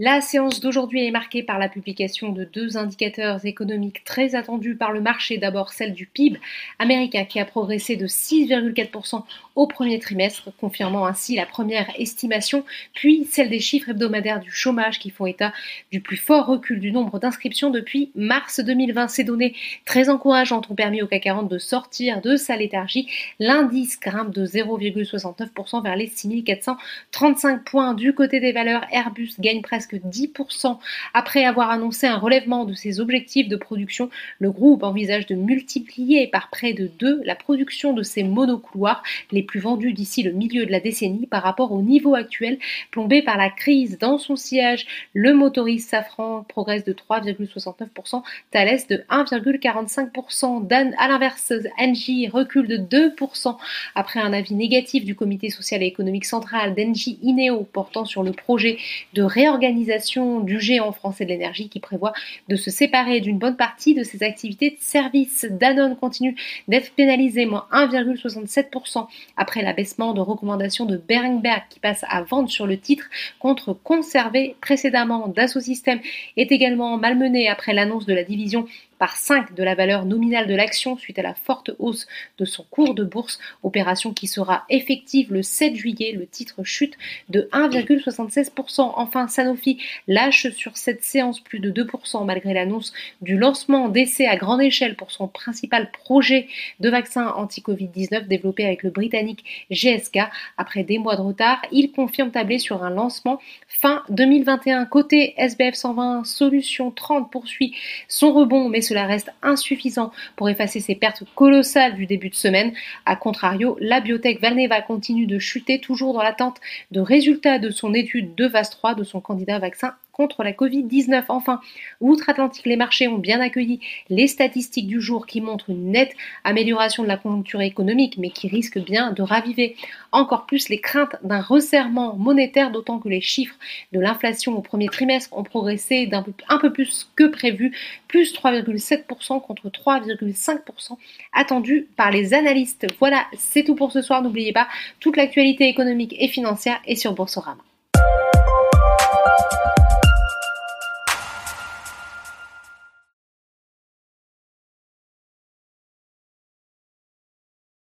La séance d'aujourd'hui est marquée par la publication de deux indicateurs économiques très attendus par le marché. D'abord celle du PIB américain qui a progressé de 6,4% au premier trimestre, confirmant ainsi la première estimation, puis celle des chiffres hebdomadaires du chômage qui font état du plus fort recul du nombre d'inscriptions depuis mars 2020. Ces données très encourageantes ont permis au CAC 40 de sortir de sa léthargie. L'indice grimpe de 0,69% vers les 6435 points. Du côté des valeurs, Airbus gagne presque que 10%. Après avoir annoncé un relèvement de ses objectifs de production, le groupe envisage de multiplier par près de 2 la production de ses monocouloirs, les plus vendus d'ici le milieu de la décennie par rapport au niveau actuel plombé par la crise. Dans son sillage, le motoriste Safran progresse de 3,69%, Thales de 1,45%. Dan, à l'inverse, Engie recule de 2% après un avis négatif du comité social et économique central d'Engie Ineo portant sur le projet de réorganisation du géant français de l'énergie qui prévoit de se séparer d'une bonne partie de ses activités de service. Danone continue d'être pénalisé, moins 1,67% après l'abaissement de recommandation de Berenberg qui passe à vendre sur le titre contre conservé précédemment. Dassault Systèmes est également malmené après l'annonce de la division par 5 de la valeur nominale de l'action suite à la forte hausse de son cours de bourse, opération qui sera effective le 7 juillet. Le titre chute de 1,76%. Enfin, Sanofi lâche sur cette séance plus de 2% malgré l'annonce du lancement d'essais à grande échelle pour son principal projet de vaccin anti-Covid-19 développé avec le britannique GSK. Après des mois de retard, il confirme tabler sur un lancement fin 2021. Côté SBF 120, Solution 30 poursuit son rebond mais cela reste insuffisant pour effacer ces pertes colossales du début de semaine. A contrario, la biotech Valneva continue de chuter toujours dans l'attente de résultats de son étude de VAS 3 de son candidat vaccin contre la Covid-19. Enfin, outre-Atlantique, les marchés ont bien accueilli les statistiques du jour qui montrent une nette amélioration de la conjoncture économique, mais qui risquent bien de raviver encore plus les craintes d'un resserrement monétaire, d'autant que les chiffres de l'inflation au premier trimestre ont progressé d'un un peu plus que prévu, plus 3,7% contre 3,5% attendu par les analystes. Voilà, c'est tout pour ce soir. N'oubliez pas, toute l'actualité économique et financière est sur Boursorama.